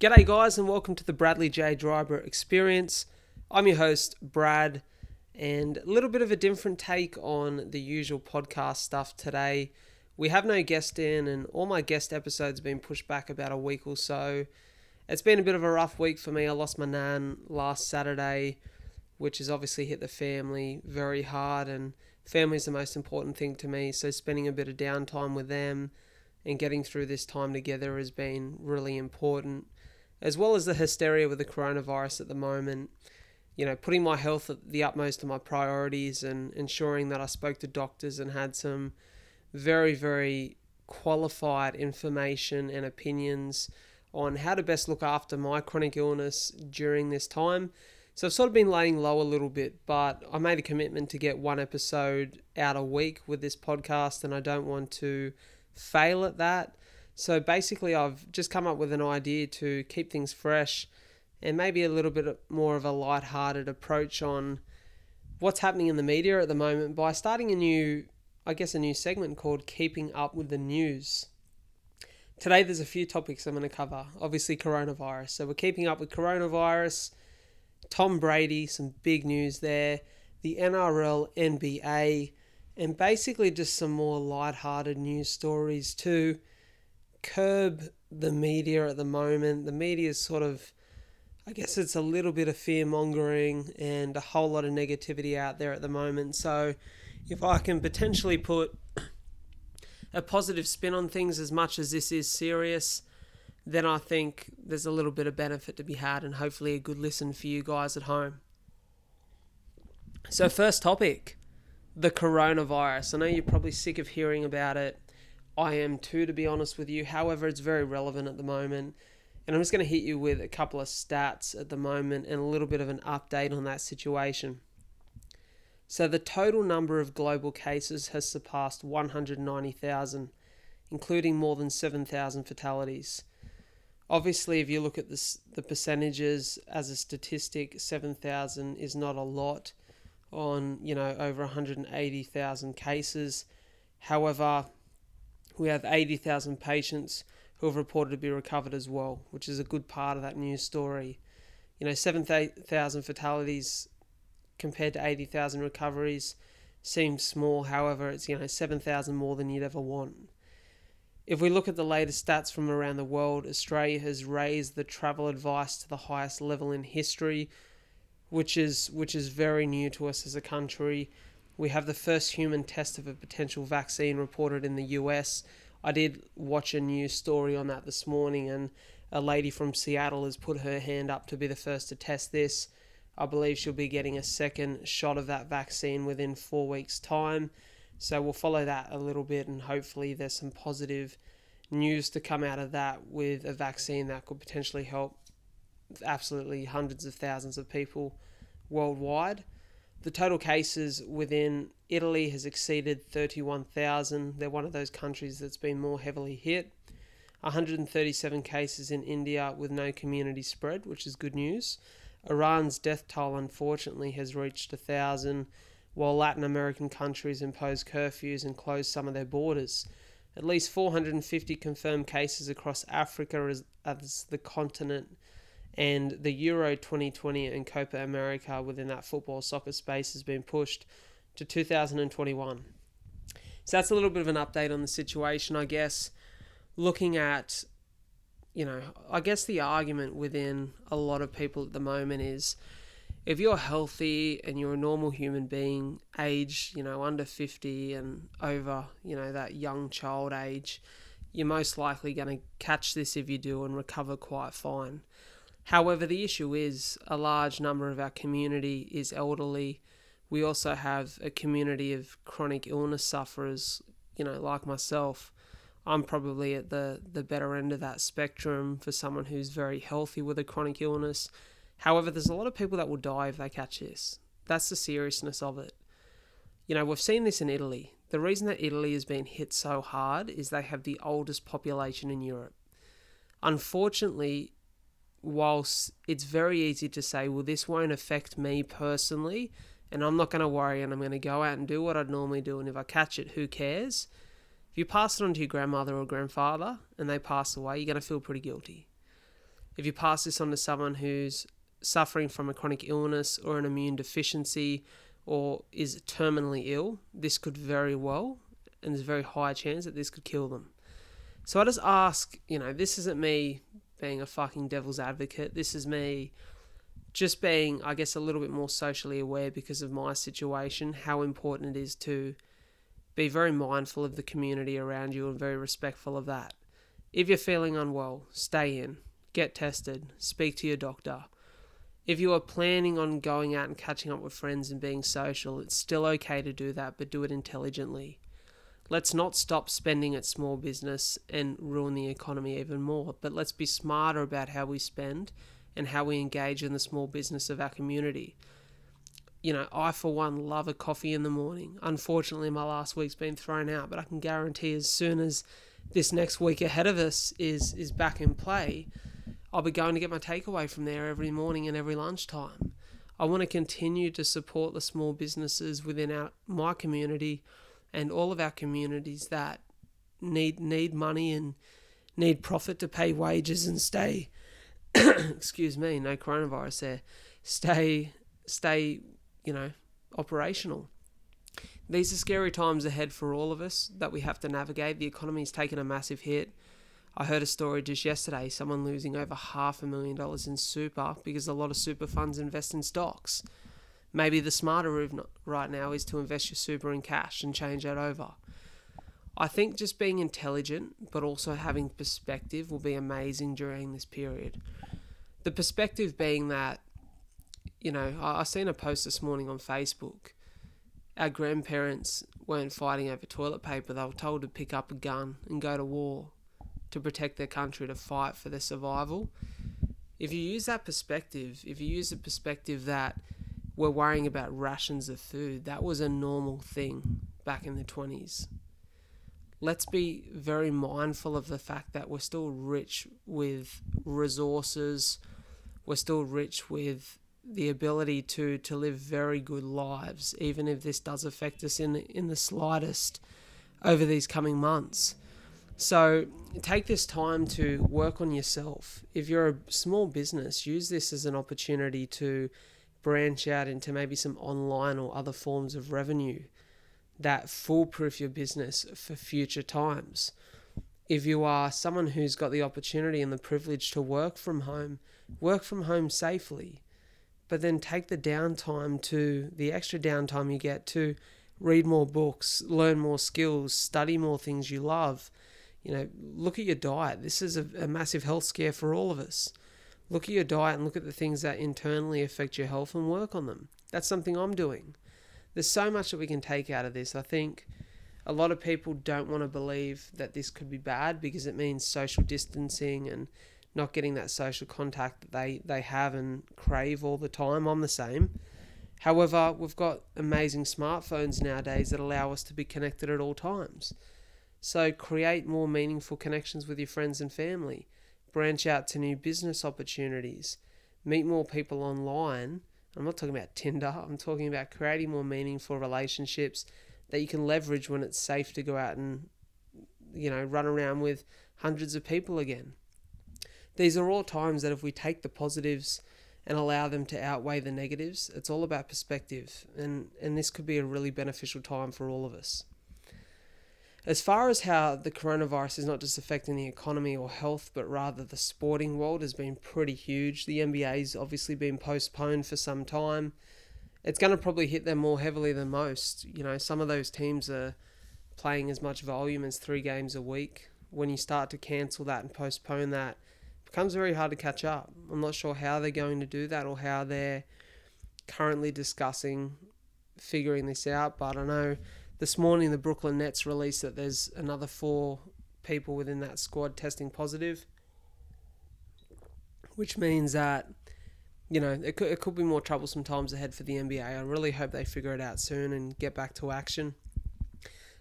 G'day, guys, and welcome to the Bradley J. Driver Experience. I'm your host, Brad, and a little bit of a different take on the usual podcast stuff today. We have no guest in, and all my guest episodes have been pushed back about a week or so. It's been a bit of a rough week for me. I lost my nan last Saturday, which has obviously hit the family very hard, and family is the most important thing to me. So, spending a bit of downtime with them and getting through this time together has been really important, as well as the hysteria with the coronavirus at the moment. You know, putting my health at the utmost of my priorities and ensuring that I spoke to doctors and had some very, very qualified information and opinions on how to best look after my chronic illness during this time. So I've sort of been laying low a little bit, but I made a commitment to get one episode out a week with this podcast, and I don't want to fail at that. So basically, I've just come up with an idea to keep things fresh and maybe a little bit more of a light-hearted approach on what's happening in the media at the moment by starting a new, I guess, a new segment called Keeping Up with the News. Today, there's a few topics I'm going to cover. Obviously, coronavirus. So, we're keeping up with coronavirus, Tom Brady, some big news there, the NRL, NBA, and basically just some more light-hearted news stories to curb the media at the moment. The media is sort of, I guess it's a little bit of fear mongering and a whole lot of negativity out there at the moment. So, if I can potentially put a positive spin on things as much as this is serious, then I think there's a little bit of benefit to be had and hopefully a good listen for you guys at home. So, first topic the coronavirus. I know you're probably sick of hearing about it. I am too, to be honest with you. However, it's very relevant at the moment. And I'm just going to hit you with a couple of stats at the moment and a little bit of an update on that situation. So, the total number of global cases has surpassed 190,000, including more than 7,000 fatalities. Obviously, if you look at this, the percentages as a statistic, 7,000 is not a lot on you know over 180,000 cases. However, we have 80,000 patients who have reported to be recovered as well, which is a good part of that news story. You know, 7,000 fatalities compared to 80,000 recoveries seems small. However, it's you know 7,000 more than you'd ever want. If we look at the latest stats from around the world, Australia has raised the travel advice to the highest level in history which is which is very new to us as a country. We have the first human test of a potential vaccine reported in the US. I did watch a news story on that this morning, and a lady from Seattle has put her hand up to be the first to test this. I believe she'll be getting a second shot of that vaccine within four weeks' time. So we'll follow that a little bit, and hopefully, there's some positive news to come out of that with a vaccine that could potentially help absolutely hundreds of thousands of people worldwide. The total cases within Italy has exceeded 31,000. They're one of those countries that's been more heavily hit. 137 cases in India with no community spread, which is good news. Iran's death toll, unfortunately, has reached 1,000, while Latin American countries impose curfews and close some of their borders. At least 450 confirmed cases across Africa as, as the continent and the Euro 2020 and Copa America within that football soccer space has been pushed to 2021. So that's a little bit of an update on the situation, I guess. Looking at, you know, I guess the argument within a lot of people at the moment is if you're healthy and you're a normal human being, age, you know, under 50 and over, you know, that young child age, you're most likely going to catch this if you do and recover quite fine. However, the issue is a large number of our community is elderly. We also have a community of chronic illness sufferers, you know, like myself. I'm probably at the, the better end of that spectrum for someone who's very healthy with a chronic illness. However, there's a lot of people that will die if they catch this. That's the seriousness of it. You know, we've seen this in Italy. The reason that Italy has been hit so hard is they have the oldest population in Europe. Unfortunately, whilst it's very easy to say, well, this won't affect me personally, and I'm not going to worry, and I'm going to go out and do what I'd normally do, and if I catch it, who cares? If you pass it on to your grandmother or grandfather and they pass away, you're going to feel pretty guilty. If you pass this on to someone who's suffering from a chronic illness or an immune deficiency or is terminally ill, this could very well, and there's a very high chance that this could kill them. So I just ask, you know, this isn't me being a fucking devil's advocate. This is me just being, I guess, a little bit more socially aware because of my situation, how important it is to be very mindful of the community around you and very respectful of that. If you're feeling unwell, stay in, get tested, speak to your doctor. If you are planning on going out and catching up with friends and being social, it's still okay to do that, but do it intelligently. Let's not stop spending at small business and ruin the economy even more, but let's be smarter about how we spend and how we engage in the small business of our community. You know, I for one love a coffee in the morning. Unfortunately, my last week's been thrown out, but I can guarantee as soon as this next week ahead of us is is back in play, I'll be going to get my takeaway from there every morning and every lunchtime. I want to continue to support the small businesses within our my community and all of our communities that need need money and need profit to pay wages and stay excuse me, no coronavirus there. Stay stay, you know, operational. These are scary times ahead for all of us that we have to navigate. The economy's taken a massive hit. I heard a story just yesterday, someone losing over half a million dollars in super because a lot of super funds invest in stocks. Maybe the smarter move right now is to invest your super in cash and change that over. I think just being intelligent but also having perspective will be amazing during this period. The perspective being that, you know, I, I seen a post this morning on Facebook. Our grandparents weren't fighting over toilet paper, they were told to pick up a gun and go to war to protect their country, to fight for their survival. If you use that perspective, if you use the perspective that we're worrying about rations of food. That was a normal thing back in the 20s. Let's be very mindful of the fact that we're still rich with resources, we're still rich with the ability to, to live very good lives, even if this does affect us in, in the slightest over these coming months. So take this time to work on yourself. If you're a small business, use this as an opportunity to branch out into maybe some online or other forms of revenue that foolproof your business for future times. If you are someone who's got the opportunity and the privilege to work from home, work from home safely, but then take the downtime to the extra downtime you get to read more books, learn more skills, study more things you love. You know, look at your diet. This is a, a massive health scare for all of us look at your diet and look at the things that internally affect your health and work on them. That's something I'm doing. There's so much that we can take out of this. I think a lot of people don't want to believe that this could be bad because it means social distancing and not getting that social contact that they, they have and crave all the time. I'm the same. However, we've got amazing smartphones nowadays that allow us to be connected at all times. So create more meaningful connections with your friends and family branch out to new business opportunities, meet more people online. I'm not talking about Tinder, I'm talking about creating more meaningful relationships that you can leverage when it's safe to go out and you know run around with hundreds of people again. These are all times that if we take the positives and allow them to outweigh the negatives, it's all about perspective and and this could be a really beneficial time for all of us. As far as how the coronavirus is not just affecting the economy or health, but rather the sporting world has been pretty huge. The NBA's obviously been postponed for some time. It's going to probably hit them more heavily than most. You know, some of those teams are playing as much volume as three games a week. When you start to cancel that and postpone that, becomes very hard to catch up. I'm not sure how they're going to do that or how they're currently discussing figuring this out, but I know this morning, the Brooklyn Nets released that there's another four people within that squad testing positive, which means that you know it could, it could be more troublesome times ahead for the NBA. I really hope they figure it out soon and get back to action.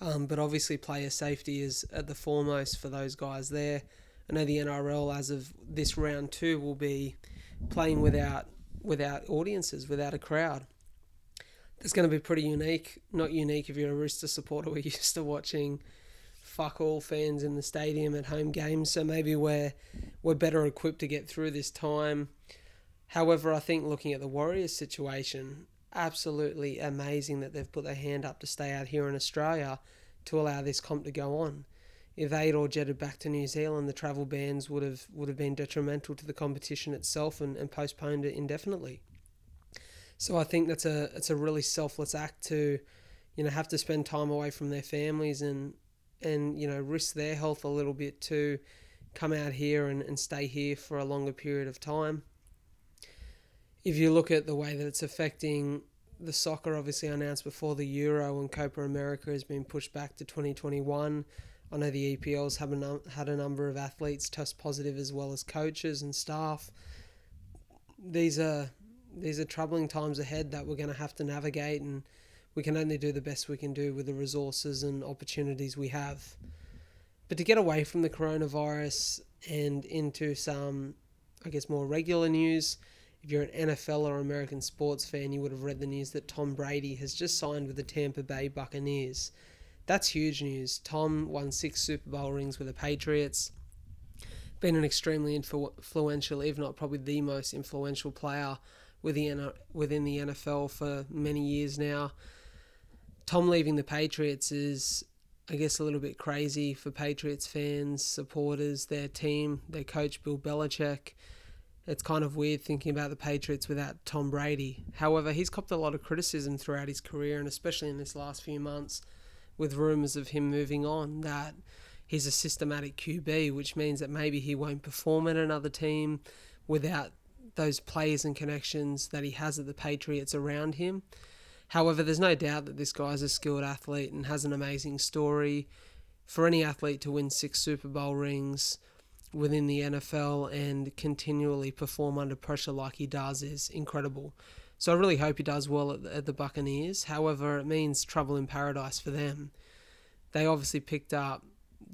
Um, but obviously, player safety is at the foremost for those guys there. I know the NRL, as of this round two, will be playing without without audiences, without a crowd it's going to be pretty unique. Not unique if you're a Rooster supporter. We're used to watching fuck all fans in the stadium at home games, so maybe we're we're better equipped to get through this time. However, I think looking at the Warriors situation, absolutely amazing that they've put their hand up to stay out here in Australia to allow this comp to go on. If they'd all jetted back to New Zealand, the travel bans would have would have been detrimental to the competition itself and, and postponed it indefinitely. So I think that's a it's a really selfless act to, you know, have to spend time away from their families and and you know risk their health a little bit to come out here and, and stay here for a longer period of time. If you look at the way that it's affecting the soccer, obviously announced before the Euro and Copa America has been pushed back to 2021. I know the EPL's have a, had a number of athletes test positive as well as coaches and staff. These are these are troubling times ahead that we're going to have to navigate, and we can only do the best we can do with the resources and opportunities we have. But to get away from the coronavirus and into some, I guess, more regular news, if you're an NFL or American sports fan, you would have read the news that Tom Brady has just signed with the Tampa Bay Buccaneers. That's huge news. Tom won six Super Bowl rings with the Patriots. Been an extremely influential, if not probably the most influential player within within the NFL for many years now. Tom leaving the Patriots is, I guess, a little bit crazy for Patriots fans, supporters, their team, their coach Bill Belichick. It's kind of weird thinking about the Patriots without Tom Brady. However, he's copped a lot of criticism throughout his career, and especially in this last few months, with rumours of him moving on. That he's a systematic QB, which means that maybe he won't perform at another team without those players and connections that he has at the Patriots around him. However, there's no doubt that this guy's a skilled athlete and has an amazing story. For any athlete to win six Super Bowl rings within the NFL and continually perform under pressure like he does is incredible. So I really hope he does well at the, at the Buccaneers. However, it means trouble in paradise for them. They obviously picked up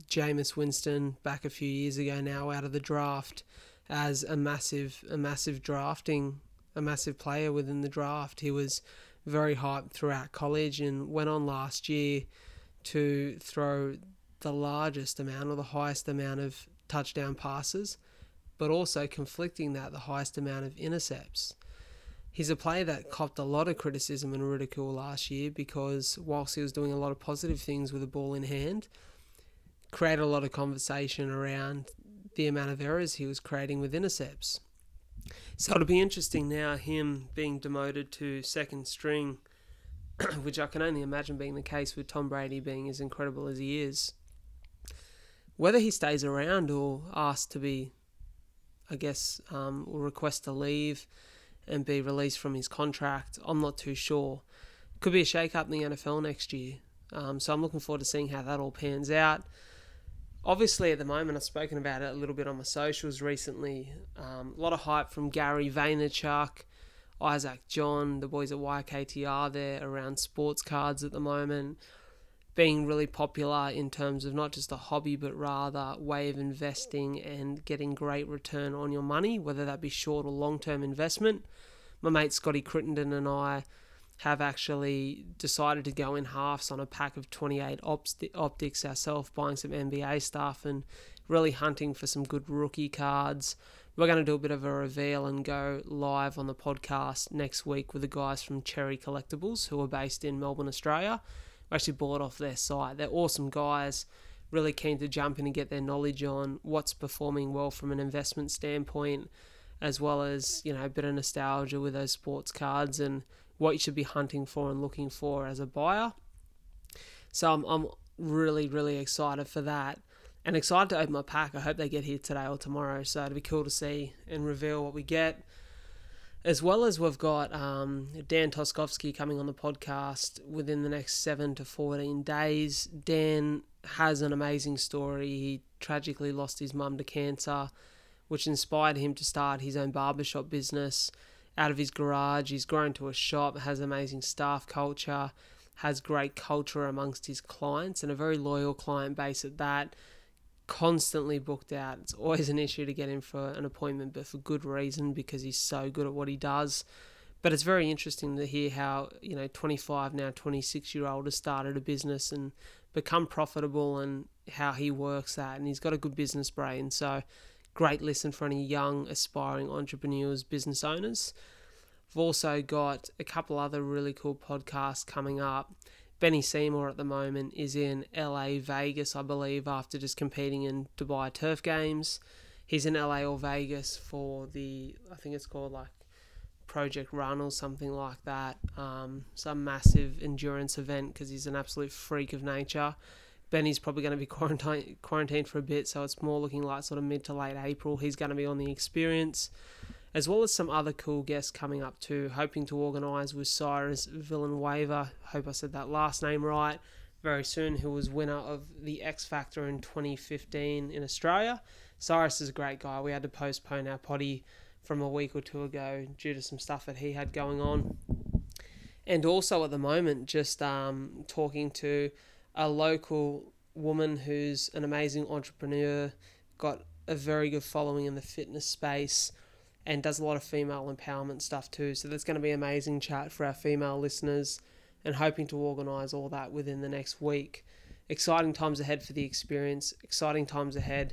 Jameis Winston back a few years ago now out of the draft as a massive a massive drafting a massive player within the draft. He was very hyped throughout college and went on last year to throw the largest amount or the highest amount of touchdown passes, but also conflicting that the highest amount of intercepts. He's a player that copped a lot of criticism and ridicule last year because whilst he was doing a lot of positive things with the ball in hand, created a lot of conversation around the amount of errors he was creating with intercepts. So it'll be interesting now, him being demoted to second string, which I can only imagine being the case with Tom Brady being as incredible as he is. Whether he stays around or asked to be, I guess, um, or request to leave and be released from his contract, I'm not too sure. Could be a shake up in the NFL next year. Um, so I'm looking forward to seeing how that all pans out obviously at the moment I've spoken about it a little bit on my socials recently. Um, a lot of hype from Gary Vaynerchuk, Isaac John, the boys at YKTR there around sports cards at the moment, being really popular in terms of not just a hobby but rather way of investing and getting great return on your money, whether that be short or long term investment. My mate Scotty Crittenden and I have actually decided to go in halves on a pack of 28 optics ourselves, buying some NBA stuff and really hunting for some good rookie cards. We're going to do a bit of a reveal and go live on the podcast next week with the guys from Cherry Collectibles who are based in Melbourne, Australia. We actually bought off their site. They're awesome guys, really keen to jump in and get their knowledge on what's performing well from an investment standpoint, as well as, you know, a bit of nostalgia with those sports cards and what you should be hunting for and looking for as a buyer. So I'm, I'm really, really excited for that and excited to open my pack. I hope they get here today or tomorrow. So it'll be cool to see and reveal what we get. As well as we've got um, Dan Toskovsky coming on the podcast within the next seven to 14 days. Dan has an amazing story. He tragically lost his mum to cancer, which inspired him to start his own barbershop business out of his garage. He's grown to a shop, has amazing staff culture, has great culture amongst his clients, and a very loyal client base at that. Constantly booked out. It's always an issue to get him for an appointment, but for good reason because he's so good at what he does. But it's very interesting to hear how, you know, 25, now 26 year old has started a business and become profitable and how he works that. And he's got a good business brain. So, great listen for any young, aspiring entrepreneurs, business owners. I've also got a couple other really cool podcasts coming up. Benny Seymour at the moment is in LA, Vegas, I believe, after just competing in Dubai Turf Games. He's in LA or Vegas for the, I think it's called like Project Run or something like that. Um, some massive endurance event because he's an absolute freak of nature. Benny's probably going to be quarantined quarantined for a bit, so it's more looking like sort of mid to late April. He's going to be on the experience, as well as some other cool guests coming up too. Hoping to organise with Cyrus Villanueva. Hope I said that last name right. Very soon, who was winner of the X Factor in 2015 in Australia. Cyrus is a great guy. We had to postpone our potty from a week or two ago due to some stuff that he had going on. And also at the moment, just um, talking to a local woman who's an amazing entrepreneur, got a very good following in the fitness space, and does a lot of female empowerment stuff too. So that's going to be amazing chat for our female listeners, and hoping to organise all that within the next week. Exciting times ahead for the experience. Exciting times ahead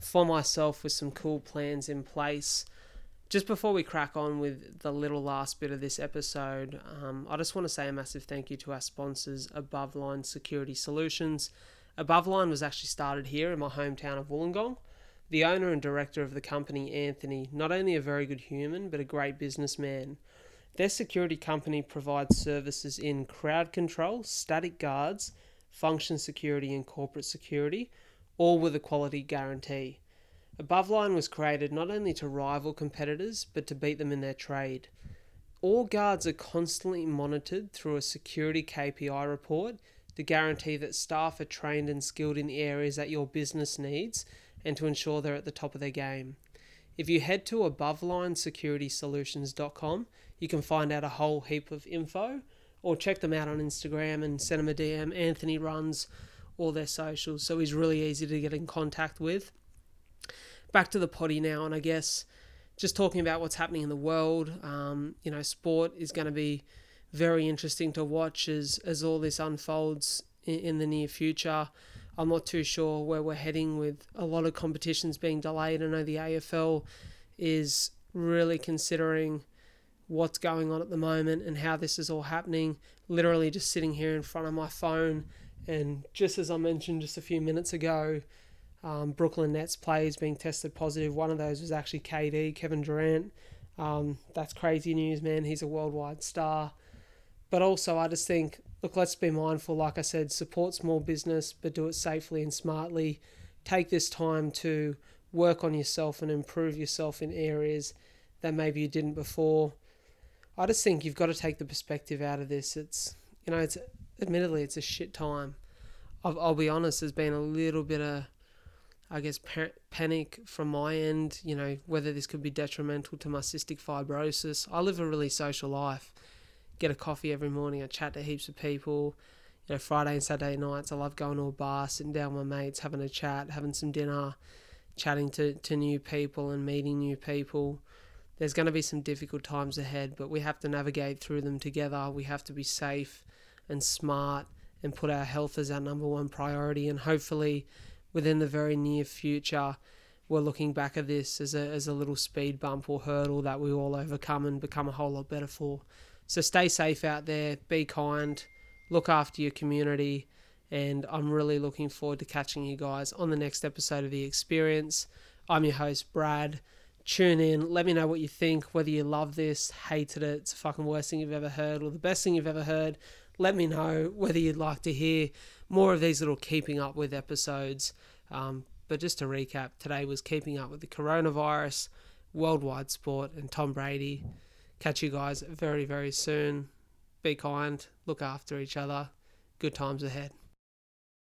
for myself with some cool plans in place. Just before we crack on with the little last bit of this episode, um, I just want to say a massive thank you to our sponsors, Above Line Security Solutions. Above Line was actually started here in my hometown of Wollongong. The owner and director of the company, Anthony, not only a very good human, but a great businessman. Their security company provides services in crowd control, static guards, function security, and corporate security, all with a quality guarantee. Aboveline was created not only to rival competitors, but to beat them in their trade. All guards are constantly monitored through a security KPI report to guarantee that staff are trained and skilled in the areas that your business needs and to ensure they're at the top of their game. If you head to abovelinesecurity.solutions.com, you can find out a whole heap of info or check them out on Instagram and send them a DM. Anthony runs all their socials, so he's really easy to get in contact with back to the potty now, and I guess just talking about what's happening in the world. Um, you know, sport is going to be very interesting to watch as as all this unfolds in, in the near future. I'm not too sure where we're heading with a lot of competitions being delayed. I know the AFL is really considering what's going on at the moment and how this is all happening. Literally just sitting here in front of my phone, and just as I mentioned just a few minutes ago, um, Brooklyn Nets players being tested positive. One of those was actually KD, Kevin Durant. Um, that's crazy news, man. He's a worldwide star. But also, I just think, look, let's be mindful. Like I said, support small business, but do it safely and smartly. Take this time to work on yourself and improve yourself in areas that maybe you didn't before. I just think you've got to take the perspective out of this. It's, you know, it's admittedly, it's a shit time. I'll, I'll be honest, there's been a little bit of I guess, panic from my end, you know, whether this could be detrimental to my cystic fibrosis. I live a really social life. Get a coffee every morning, I chat to heaps of people. You know, Friday and Saturday nights, I love going to a bar, sitting down with my mates, having a chat, having some dinner, chatting to, to new people and meeting new people. There's going to be some difficult times ahead, but we have to navigate through them together. We have to be safe and smart and put our health as our number one priority. And hopefully, within the very near future, we're looking back at this as a, as a little speed bump or hurdle that we all overcome and become a whole lot better for. So stay safe out there, be kind, look after your community, and I'm really looking forward to catching you guys on the next episode of The Experience. I'm your host, Brad. Tune in, let me know what you think, whether you love this, hated it, it's the fucking worst thing you've ever heard, or the best thing you've ever heard. Let me know whether you'd like to hear more of these little keeping up with episodes. Um, but just to recap, today was keeping up with the coronavirus, worldwide sport, and Tom Brady. Catch you guys very, very soon. Be kind, look after each other. Good times ahead.